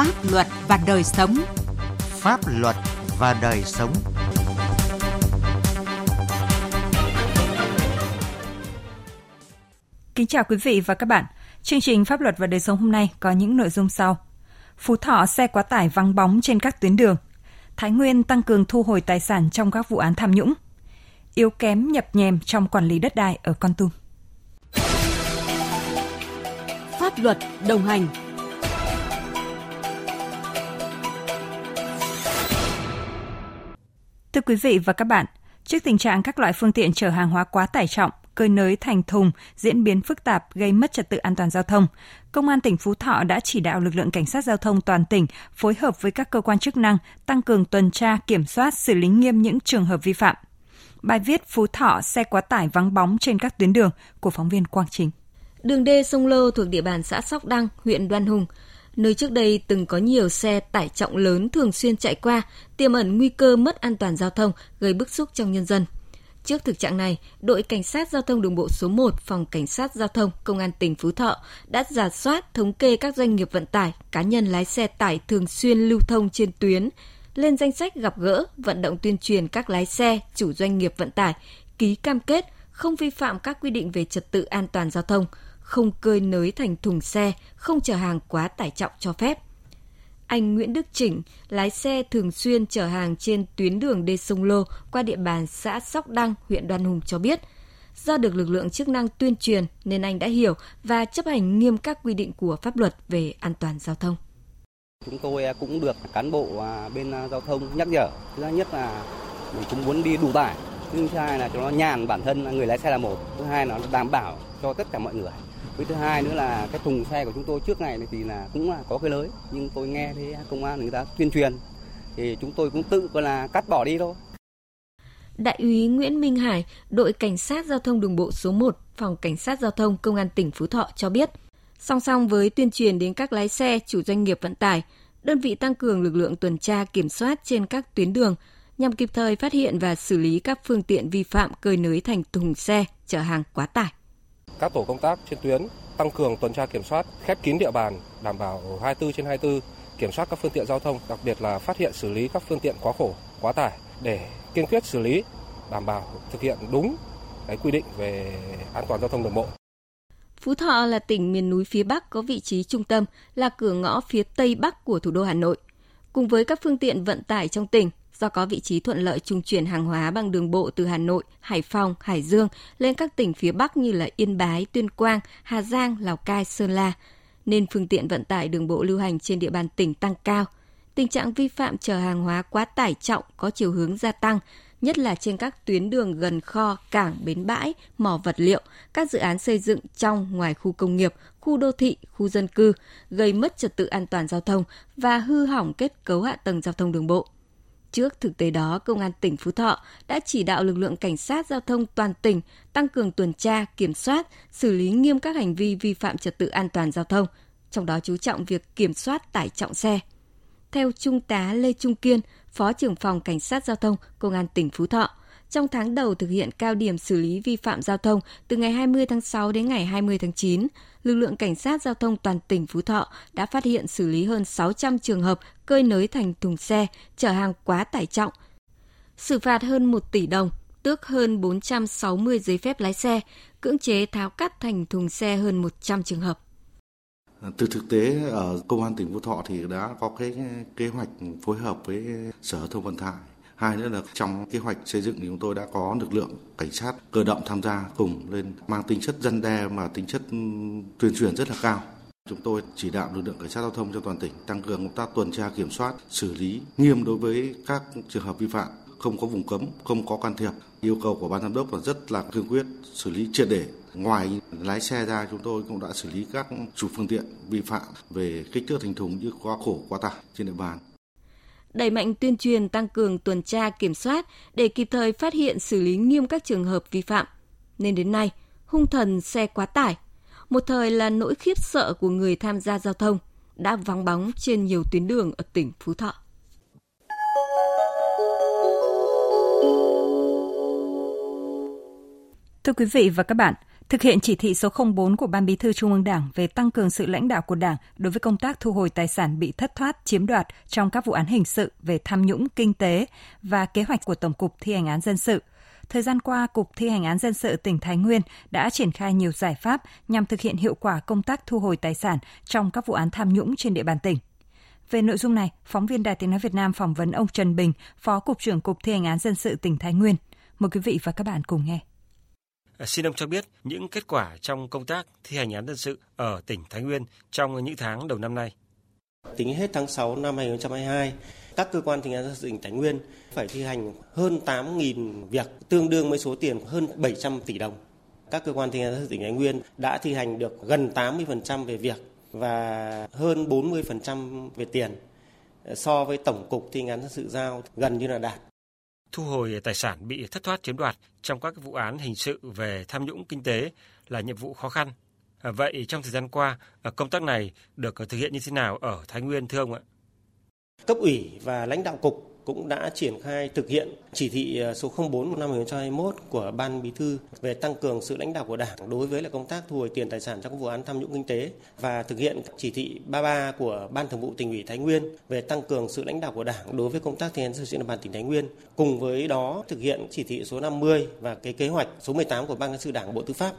Pháp luật và đời sống. Pháp luật và đời sống. Kính chào quý vị và các bạn. Chương trình Pháp luật và đời sống hôm nay có những nội dung sau. Phú Thọ xe quá tải vắng bóng trên các tuyến đường. Thái Nguyên tăng cường thu hồi tài sản trong các vụ án tham nhũng. Yếu kém nhập nhèm trong quản lý đất đai ở Con Tum. Pháp luật đồng hành Thưa quý vị và các bạn, trước tình trạng các loại phương tiện chở hàng hóa quá tải trọng, cơi nới thành thùng diễn biến phức tạp gây mất trật tự an toàn giao thông, Công an tỉnh Phú Thọ đã chỉ đạo lực lượng cảnh sát giao thông toàn tỉnh phối hợp với các cơ quan chức năng tăng cường tuần tra, kiểm soát, xử lý nghiêm những trường hợp vi phạm. Bài viết Phú Thọ xe quá tải vắng bóng trên các tuyến đường của phóng viên Quang Chính. Đường đê sông Lô thuộc địa bàn xã Sóc Đăng, huyện Đoan Hùng, nơi trước đây từng có nhiều xe tải trọng lớn thường xuyên chạy qua, tiềm ẩn nguy cơ mất an toàn giao thông, gây bức xúc trong nhân dân. Trước thực trạng này, đội cảnh sát giao thông đường bộ số 1 phòng cảnh sát giao thông công an tỉnh Phú Thọ đã giả soát thống kê các doanh nghiệp vận tải, cá nhân lái xe tải thường xuyên lưu thông trên tuyến, lên danh sách gặp gỡ, vận động tuyên truyền các lái xe, chủ doanh nghiệp vận tải ký cam kết không vi phạm các quy định về trật tự an toàn giao thông, không cơi nới thành thùng xe, không chở hàng quá tải trọng cho phép. Anh Nguyễn Đức Chỉnh, lái xe thường xuyên chở hàng trên tuyến đường đê sông Lô qua địa bàn xã Sóc Đăng, huyện Đoan Hùng cho biết, do được lực lượng chức năng tuyên truyền nên anh đã hiểu và chấp hành nghiêm các quy định của pháp luật về an toàn giao thông. Chúng tôi cũng được cán bộ à, bên à, giao thông nhắc nhở. Thứ nhất là mình cũng muốn đi đủ tải. Thứ hai là cho nó nhàn bản thân người lái xe là một. Thứ hai là nó đảm bảo cho tất cả mọi người với thứ hai nữa là cái thùng xe của chúng tôi trước này thì là cũng là có cái lưới nhưng tôi nghe thấy công an người ta tuyên truyền thì chúng tôi cũng tự gọi là cắt bỏ đi thôi. Đại úy Nguyễn Minh Hải, đội cảnh sát giao thông đường bộ số 1, phòng cảnh sát giao thông công an tỉnh Phú Thọ cho biết, song song với tuyên truyền đến các lái xe, chủ doanh nghiệp vận tải, đơn vị tăng cường lực lượng tuần tra kiểm soát trên các tuyến đường nhằm kịp thời phát hiện và xử lý các phương tiện vi phạm cơi nới thành thùng xe chở hàng quá tải các tổ công tác trên tuyến tăng cường tuần tra kiểm soát, khép kín địa bàn, đảm bảo 24 trên 24 kiểm soát các phương tiện giao thông, đặc biệt là phát hiện xử lý các phương tiện quá khổ, quá tải để kiên quyết xử lý, đảm bảo thực hiện đúng cái quy định về an toàn giao thông đường bộ. Phú Thọ là tỉnh miền núi phía Bắc có vị trí trung tâm, là cửa ngõ phía Tây Bắc của thủ đô Hà Nội. Cùng với các phương tiện vận tải trong tỉnh, do có vị trí thuận lợi trung chuyển hàng hóa bằng đường bộ từ Hà Nội, Hải Phòng, Hải Dương lên các tỉnh phía Bắc như là Yên Bái, Tuyên Quang, Hà Giang, Lào Cai, Sơn La, nên phương tiện vận tải đường bộ lưu hành trên địa bàn tỉnh tăng cao. Tình trạng vi phạm chở hàng hóa quá tải trọng có chiều hướng gia tăng, nhất là trên các tuyến đường gần kho, cảng, bến bãi, mỏ vật liệu, các dự án xây dựng trong ngoài khu công nghiệp, khu đô thị, khu dân cư, gây mất trật tự an toàn giao thông và hư hỏng kết cấu hạ tầng giao thông đường bộ. Trước thực tế đó, Công an tỉnh Phú Thọ đã chỉ đạo lực lượng cảnh sát giao thông toàn tỉnh tăng cường tuần tra, kiểm soát, xử lý nghiêm các hành vi vi phạm trật tự an toàn giao thông, trong đó chú trọng việc kiểm soát tải trọng xe. Theo Trung tá Lê Trung Kiên, Phó trưởng phòng Cảnh sát Giao thông Công an tỉnh Phú Thọ, trong tháng đầu thực hiện cao điểm xử lý vi phạm giao thông từ ngày 20 tháng 6 đến ngày 20 tháng 9, lực lượng cảnh sát giao thông toàn tỉnh Phú Thọ đã phát hiện xử lý hơn 600 trường hợp cơi nới thành thùng xe, chở hàng quá tải trọng, xử phạt hơn 1 tỷ đồng, tước hơn 460 giấy phép lái xe, cưỡng chế tháo cắt thành thùng xe hơn 100 trường hợp. Từ thực tế ở công an tỉnh Phú Thọ thì đã có cái kế hoạch phối hợp với Sở Thông vận tải Hai nữa là trong kế hoạch xây dựng thì chúng tôi đã có lực lượng cảnh sát cơ động tham gia cùng lên mang tính chất dân đe mà tính chất ừ, tuyên truyền rất là cao. Chúng tôi chỉ đạo lực lượng cảnh sát giao thông trong toàn tỉnh tăng cường công tác tuần tra kiểm soát, xử lý nghiêm đối với các trường hợp vi phạm, không có vùng cấm, không có can thiệp. Yêu cầu của ban giám đốc là rất là cương quyết, xử lý triệt để. Ngoài lái xe ra, chúng tôi cũng đã xử lý các chủ phương tiện vi phạm về kích thước thành thùng như quá khổ, quá tải trên địa bàn đẩy mạnh tuyên truyền tăng cường tuần tra kiểm soát để kịp thời phát hiện xử lý nghiêm các trường hợp vi phạm. Nên đến nay, hung thần xe quá tải, một thời là nỗi khiếp sợ của người tham gia giao thông, đã vắng bóng trên nhiều tuyến đường ở tỉnh Phú Thọ. Thưa quý vị và các bạn, Thực hiện chỉ thị số 04 của Ban Bí thư Trung ương Đảng về tăng cường sự lãnh đạo của Đảng đối với công tác thu hồi tài sản bị thất thoát, chiếm đoạt trong các vụ án hình sự về tham nhũng kinh tế và kế hoạch của Tổng cục thi hành án dân sự. Thời gian qua, Cục Thi hành án dân sự tỉnh Thái Nguyên đã triển khai nhiều giải pháp nhằm thực hiện hiệu quả công tác thu hồi tài sản trong các vụ án tham nhũng trên địa bàn tỉnh. Về nội dung này, phóng viên Đài Tiếng Nói Việt Nam phỏng vấn ông Trần Bình, Phó Cục trưởng Cục Thi hành án dân sự tỉnh Thái Nguyên. Mời quý vị và các bạn cùng nghe. À, xin ông cho biết những kết quả trong công tác thi hành án dân sự ở tỉnh Thái Nguyên trong những tháng đầu năm nay. Tính hết tháng 6 năm 2022, các cơ quan thi hành án dân sự tỉnh Thái Nguyên phải thi hành hơn 8.000 việc, tương đương với số tiền hơn 700 tỷ đồng. Các cơ quan thi hành án dân sự tỉnh Thái Nguyên đã thi hành được gần 80% về việc và hơn 40% về tiền à, so với tổng cục thi hành án dân sự giao gần như là đạt thu hồi tài sản bị thất thoát chiếm đoạt trong các vụ án hình sự về tham nhũng kinh tế là nhiệm vụ khó khăn. À, vậy trong thời gian qua, à, công tác này được thực hiện như thế nào ở Thái Nguyên thưa ông ạ? Cấp ủy và lãnh đạo cục cũng đã triển khai thực hiện chỉ thị ờ, số 04 năm 2021 của Ban Bí thư về tăng cường sự lãnh đạo của Đảng đối với là công tác thu hồi tiền tài sản trong vụ án tham nhũng kinh tế và thực hiện chỉ thị 33 của Ban Thường vụ tỉnh ủy Thái Nguyên về tăng cường sự lãnh đạo của Đảng đối với công tác thi hành sự địa bàn tỉnh Thái Nguyên. Cùng với đó, thực hiện chỉ thị số 50 và cái kế hoạch số 18 của Ban cán sự Đảng Bộ Tư pháp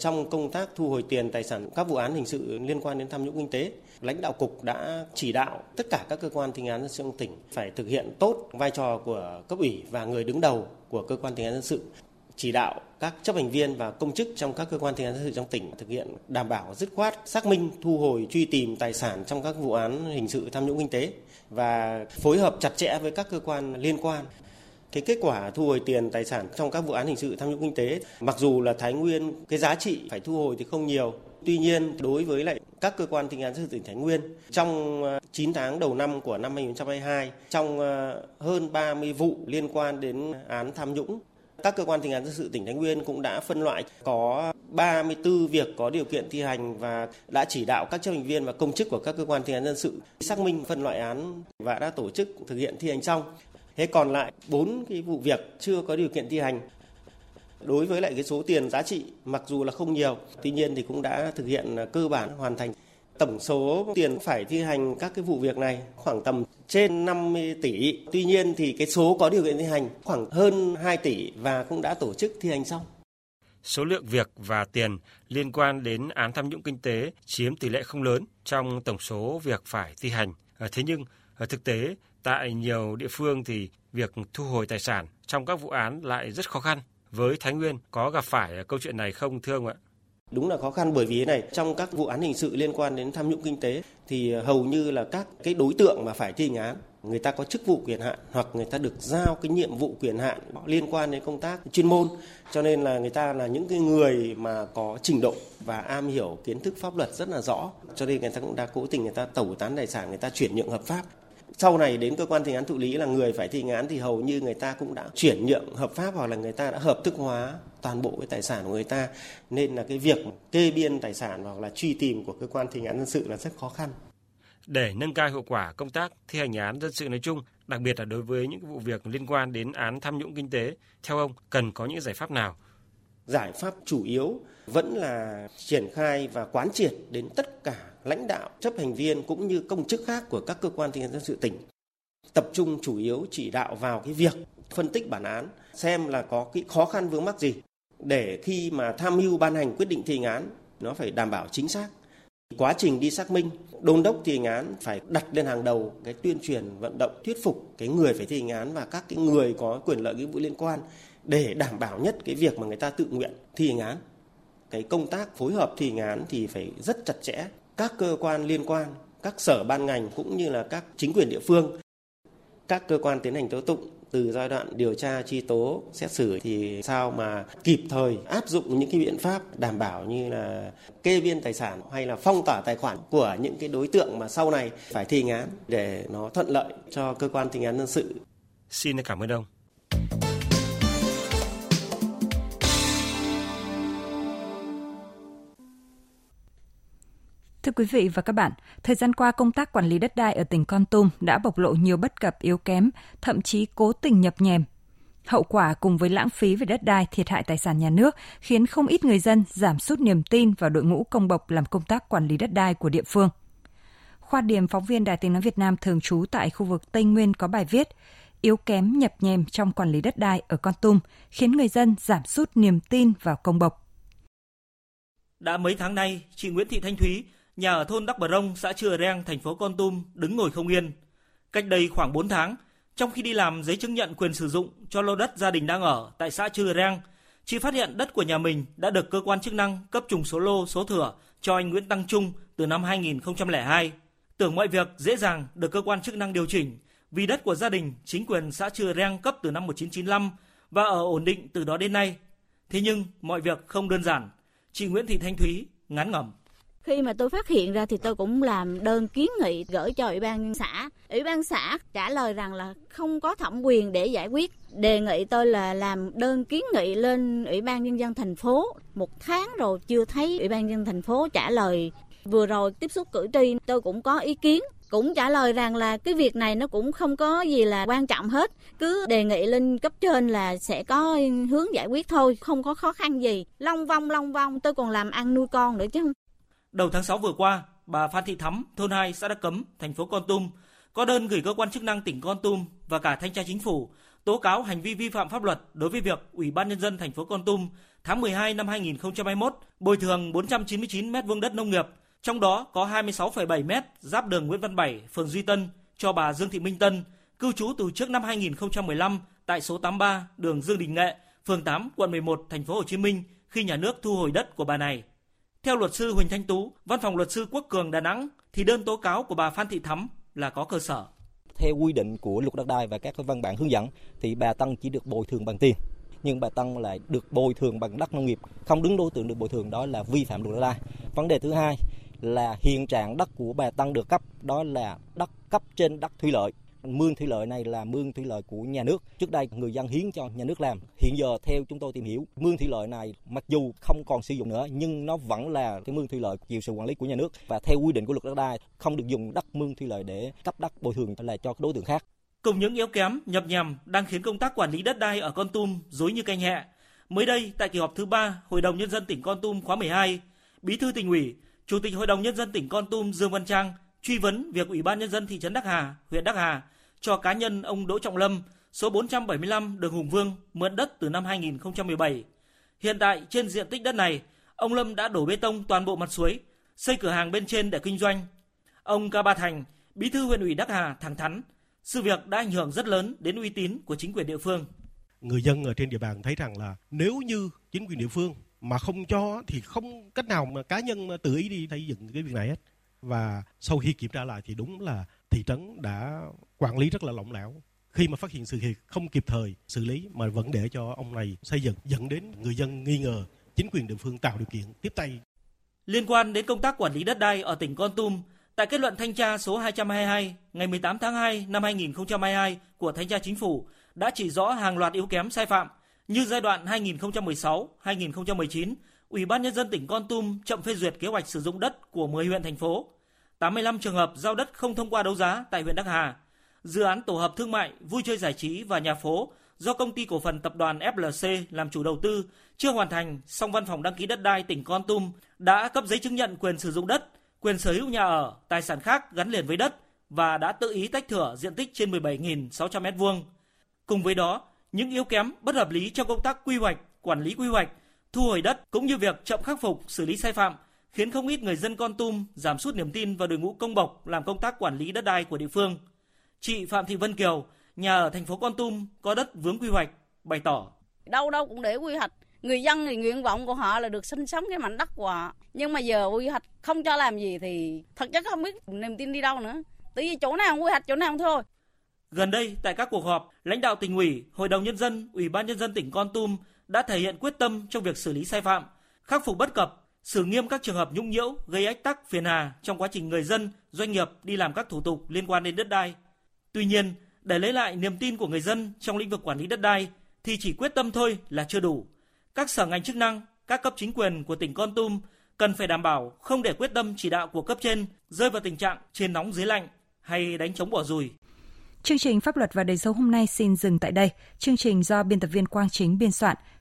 trong công tác thu hồi tiền tài sản các vụ án hình sự liên quan đến tham nhũng kinh tế, lãnh đạo cục đã chỉ đạo tất cả các cơ quan thi hành án dân sự tỉnh phải thực hiện tốt vai trò của cấp ủy và người đứng đầu của cơ quan thi hành án dân sự chỉ đạo các chấp hành viên và công chức trong các cơ quan thi hành án dân sự trong tỉnh thực hiện đảm bảo dứt khoát xác minh thu hồi truy tìm tài sản trong các vụ án hình sự tham nhũng kinh tế và phối hợp chặt chẽ với các cơ quan liên quan cái kết quả thu hồi tiền tài sản trong các vụ án hình sự tham nhũng kinh tế mặc dù là Thái Nguyên cái giá trị phải thu hồi thì không nhiều Tuy nhiên, đối với lại các cơ quan thi hành án dân sự tỉnh Thái Nguyên, trong ờ, 9 tháng đầu năm của năm 2022, trong ờ, hơn 30 vụ liên quan đến án tham nhũng, các cơ quan thi hành án dân sự tỉnh Thái Nguyên cũng đã phân loại có 34 việc có điều kiện thi hành và đã chỉ đạo các chấp hành viên và công chức của các cơ quan thi hành án dân sự xác minh phân loại án và đã tổ chức thực hiện thi hành xong. Thế còn lại bốn cái vụ việc chưa có điều kiện thi hành. Đối với lại cái số tiền giá trị, mặc dù là không nhiều, tuy nhiên thì cũng đã thực hiện cơ bản hoàn thành. Tổng số tiền phải thi hành các cái vụ việc này khoảng tầm trên 50 tỷ. Tuy nhiên thì cái số có điều kiện thi hành khoảng hơn 2 tỷ và cũng đã tổ chức thi hành xong. Số lượng việc và tiền liên quan đến án tham nhũng kinh tế chiếm tỷ lệ không lớn trong tổng số việc phải thi hành. Ờ, thế nhưng ờ, thực tế tại nhiều địa phương thì việc thu hồi tài sản trong các vụ án lại rất khó khăn. Với Thái Nguyên, có gặp phải câu chuyện này không, thưa ông ạ? Đúng là khó khăn bởi vì này, trong các vụ án hình sự liên quan đến tham nhũng kinh tế thì hầu như là các cái đối tượng mà phải thi hành án, người ta có chức vụ quyền hạn hoặc người ta được giao cái nhiệm vụ quyền hạn liên quan đến công tác chuyên môn cho nên là người ta là những cái người mà có trình độ và am hiểu kiến thức pháp luật rất là rõ cho nên người ta cũng đã cố tình người ta tẩu tán tài sản, người ta chuyển nhượng hợp pháp sau này đến cơ quan thi án thụ lý là người phải thi hành án thì hầu như người ta cũng đã chuyển nhượng hợp pháp hoặc là người ta đã hợp thức hóa toàn bộ cái tài sản của người ta nên là cái việc kê biên tài sản hoặc là truy tìm của cơ quan thi hành án dân sự là rất khó khăn. Để nâng cao hiệu quả công tác thi hành án dân sự nói chung, đặc biệt là đối với những vụ việc liên quan đến án tham nhũng kinh tế, theo ông cần có những giải pháp nào? Giải pháp chủ yếu vẫn là triển khai và quán triệt đến tất cả lãnh đạo, chấp hành viên cũng như công chức khác của các cơ quan thi hành dân sự tỉnh. Tập trung chủ yếu chỉ đạo vào cái việc phân tích bản án xem là có cái khó khăn vướng mắc gì để khi mà tham mưu ban hành quyết định thi hành án nó phải đảm bảo chính xác. Quá trình đi xác minh đôn đốc thi hành án phải đặt lên hàng đầu cái tuyên truyền vận động thuyết phục cái người phải thi hành án và các cái người có quyền lợi nghĩa vụ liên quan để đảm bảo nhất cái việc mà người ta tự nguyện thi hành án, cái công tác phối hợp thi hành án thì phải rất chặt chẽ các cơ quan liên quan, các sở ban ngành cũng như là các chính quyền địa phương, các cơ quan tiến hành tố tụng từ giai đoạn điều tra, truy tố, xét xử thì sao mà kịp thời áp dụng những cái biện pháp đảm bảo như là kê biên tài sản hay là phong tỏa tài khoản của những cái đối tượng mà sau này phải thi hành án để nó thuận lợi cho cơ quan thi hành án dân sự. Xin cảm ơn ông. Thưa quý vị và các bạn, thời gian qua công tác quản lý đất đai ở tỉnh Con Tum đã bộc lộ nhiều bất cập yếu kém, thậm chí cố tình nhập nhèm. Hậu quả cùng với lãng phí về đất đai, thiệt hại tài sản nhà nước khiến không ít người dân giảm sút niềm tin vào đội ngũ công bộc làm công tác quản lý đất đai của địa phương. Khoa điểm phóng viên Đài Tiếng Nói Việt Nam thường trú tại khu vực Tây Nguyên có bài viết yếu kém nhập nhèm trong quản lý đất đai ở Con Tum khiến người dân giảm sút niềm tin vào công bộc. Đã mấy tháng nay, chị Nguyễn Thị Thanh Thúy, nhà ở thôn Đắc Bờ Rông, xã Chừa Reng, thành phố Con Tum đứng ngồi không yên. Cách đây khoảng 4 tháng, trong khi đi làm giấy chứng nhận quyền sử dụng cho lô đất gia đình đang ở tại xã Chư Reng, chị phát hiện đất của nhà mình đã được cơ quan chức năng cấp trùng số lô số thửa cho anh Nguyễn Tăng Trung từ năm 2002. Tưởng mọi việc dễ dàng được cơ quan chức năng điều chỉnh vì đất của gia đình chính quyền xã Chư Reng cấp từ năm 1995 và ở ổn định từ đó đến nay. Thế nhưng mọi việc không đơn giản. Chị Nguyễn Thị Thanh Thúy ngán ngẩm. Khi mà tôi phát hiện ra thì tôi cũng làm đơn kiến nghị gửi cho Ủy ban xã. Ủy ban xã trả lời rằng là không có thẩm quyền để giải quyết. Đề nghị tôi là làm đơn kiến nghị lên Ủy ban Nhân dân thành phố. Một tháng rồi chưa thấy Ủy ban Nhân dân thành phố trả lời. Vừa rồi tiếp xúc cử tri, tôi cũng có ý kiến cũng trả lời rằng là cái việc này nó cũng không có gì là quan trọng hết cứ đề nghị lên cấp trên là sẽ có hướng giải quyết thôi, không có khó khăn gì long vong long vong, tôi còn làm ăn nuôi con nữa chứ Đầu tháng 6 vừa qua, bà Phan Thị Thắm, thôn 2, xã Đắc Cấm, thành phố Con Tum, có đơn gửi cơ quan chức năng tỉnh Con Tum và cả thanh tra chính phủ tố cáo hành vi vi phạm pháp luật đối với việc Ủy ban nhân dân thành phố Con Tum tháng 12 năm 2021 bồi thường 499 m vuông đất nông nghiệp, trong đó có 26,7 m giáp đường Nguyễn Văn Bảy, phường Duy Tân cho bà Dương Thị Minh Tân, cư trú từ trước năm 2015 tại số 83 đường Dương Đình Nghệ, phường 8, quận 11, thành phố Hồ Chí Minh khi nhà nước thu hồi đất của bà này. Theo luật sư Huỳnh Thanh Tú, Văn phòng luật sư Quốc Cường Đà Nẵng, thì đơn tố cáo của bà Phan Thị Thắm là có cơ sở. Theo quy định của luật đất đai và các văn bản hướng dẫn thì bà Tăng chỉ được bồi thường bằng tiền nhưng bà Tăng lại được bồi thường bằng đất nông nghiệp, không đứng đối tượng được bồi thường đó là vi phạm luật đất đai. Vấn đề thứ hai là hiện trạng đất của bà Tăng được cấp đó là đất cấp trên đất thủy lợi mương thủy lợi này là mương thủy lợi của nhà nước. Trước đây người dân hiến cho nhà nước làm. Hiện giờ theo chúng tôi tìm hiểu, mương thủy lợi này mặc dù không còn sử dụng nữa nhưng nó vẫn là cái mương thủy lợi chịu sự quản lý của nhà nước và theo quy định của luật đất đai không được dùng đất mương thủy lợi để cấp đất bồi thường là cho đối tượng khác. Cùng những yếu kém, nhập nhằm đang khiến công tác quản lý đất đai ở Con Tum dối như canh hẹ. Mới đây, tại kỳ họp thứ ba Hội đồng Nhân dân tỉnh Con Tum khóa 12, Bí thư tỉnh ủy, Chủ tịch Hội đồng Nhân dân tỉnh Con Tum Dương Văn Trang truy vấn việc Ủy ban Nhân dân thị trấn Đắc Hà, huyện Đắc Hà cho cá nhân ông Đỗ Trọng Lâm, số 475 đường Hùng Vương, mượn đất từ năm 2017. Hiện tại trên diện tích đất này, ông Lâm đã đổ bê tông toàn bộ mặt suối, xây cửa hàng bên trên để kinh doanh. Ông Ca Ba Thành, bí thư huyện ủy Đắc Hà thẳng thắn, sự việc đã ảnh hưởng rất lớn đến uy tín của chính quyền địa phương. Người dân ở trên địa bàn thấy rằng là nếu như chính quyền địa phương mà không cho thì không cách nào mà cá nhân tự ý đi xây dựng cái việc này hết. Và sau khi kiểm tra lại thì đúng là thị trấn đã quản lý rất là lỏng lẻo khi mà phát hiện sự việc không kịp thời xử lý mà vẫn để cho ông này xây dựng dẫn đến người dân nghi ngờ chính quyền địa phương tạo điều kiện tiếp tay. Liên quan đến công tác quản lý đất đai ở tỉnh Con Tum, tại kết luận thanh tra số 222 ngày 18 tháng 2 năm 2022 của Thanh tra Chính phủ đã chỉ rõ hàng loạt yếu kém sai phạm như giai đoạn 2016-2019, Ủy ban nhân dân tỉnh Con Tum chậm phê duyệt kế hoạch sử dụng đất của 10 huyện thành phố, 85 trường hợp giao đất không thông qua đấu giá tại huyện Đắc Hà. Dự án tổ hợp thương mại, vui chơi giải trí và nhà phố do công ty cổ phần tập đoàn FLC làm chủ đầu tư chưa hoàn thành, song văn phòng đăng ký đất đai tỉnh Con Tum đã cấp giấy chứng nhận quyền sử dụng đất, quyền sở hữu nhà ở, tài sản khác gắn liền với đất và đã tự ý tách thửa diện tích trên 17.600 m2. Cùng với đó, những yếu kém bất hợp lý trong công tác quy hoạch, quản lý quy hoạch, thu hồi đất cũng như việc chậm khắc phục, xử lý sai phạm khiến không ít người dân Con Tum giảm sút niềm tin vào đội ngũ công bộc làm công tác quản lý đất đai của địa phương. Chị Phạm Thị Vân Kiều, nhà ở thành phố Con Tum có đất vướng quy hoạch, bày tỏ. Đâu đâu cũng để quy hoạch. Người dân thì nguyện vọng của họ là được sinh sống cái mảnh đất của họ. Nhưng mà giờ quy hoạch không cho làm gì thì thật chất không biết niềm tin đi đâu nữa. Vì chỗ nào quy hoạch chỗ nào thôi. Gần đây, tại các cuộc họp, lãnh đạo tỉnh ủy, Hội đồng Nhân dân, Ủy ban Nhân dân tỉnh Con Tum đã thể hiện quyết tâm trong việc xử lý sai phạm, khắc phục bất cập, xử nghiêm các trường hợp nhũng nhiễu gây ách tắc phiền hà trong quá trình người dân, doanh nghiệp đi làm các thủ tục liên quan đến đất đai. Tuy nhiên, để lấy lại niềm tin của người dân trong lĩnh vực quản lý đất đai thì chỉ quyết tâm thôi là chưa đủ. Các sở ngành chức năng, các cấp chính quyền của tỉnh Con Tum cần phải đảm bảo không để quyết tâm chỉ đạo của cấp trên rơi vào tình trạng trên nóng dưới lạnh hay đánh chống bỏ rùi. Chương trình Pháp luật và đời sống hôm nay xin dừng tại đây. Chương trình do biên tập viên Quang Chính biên soạn.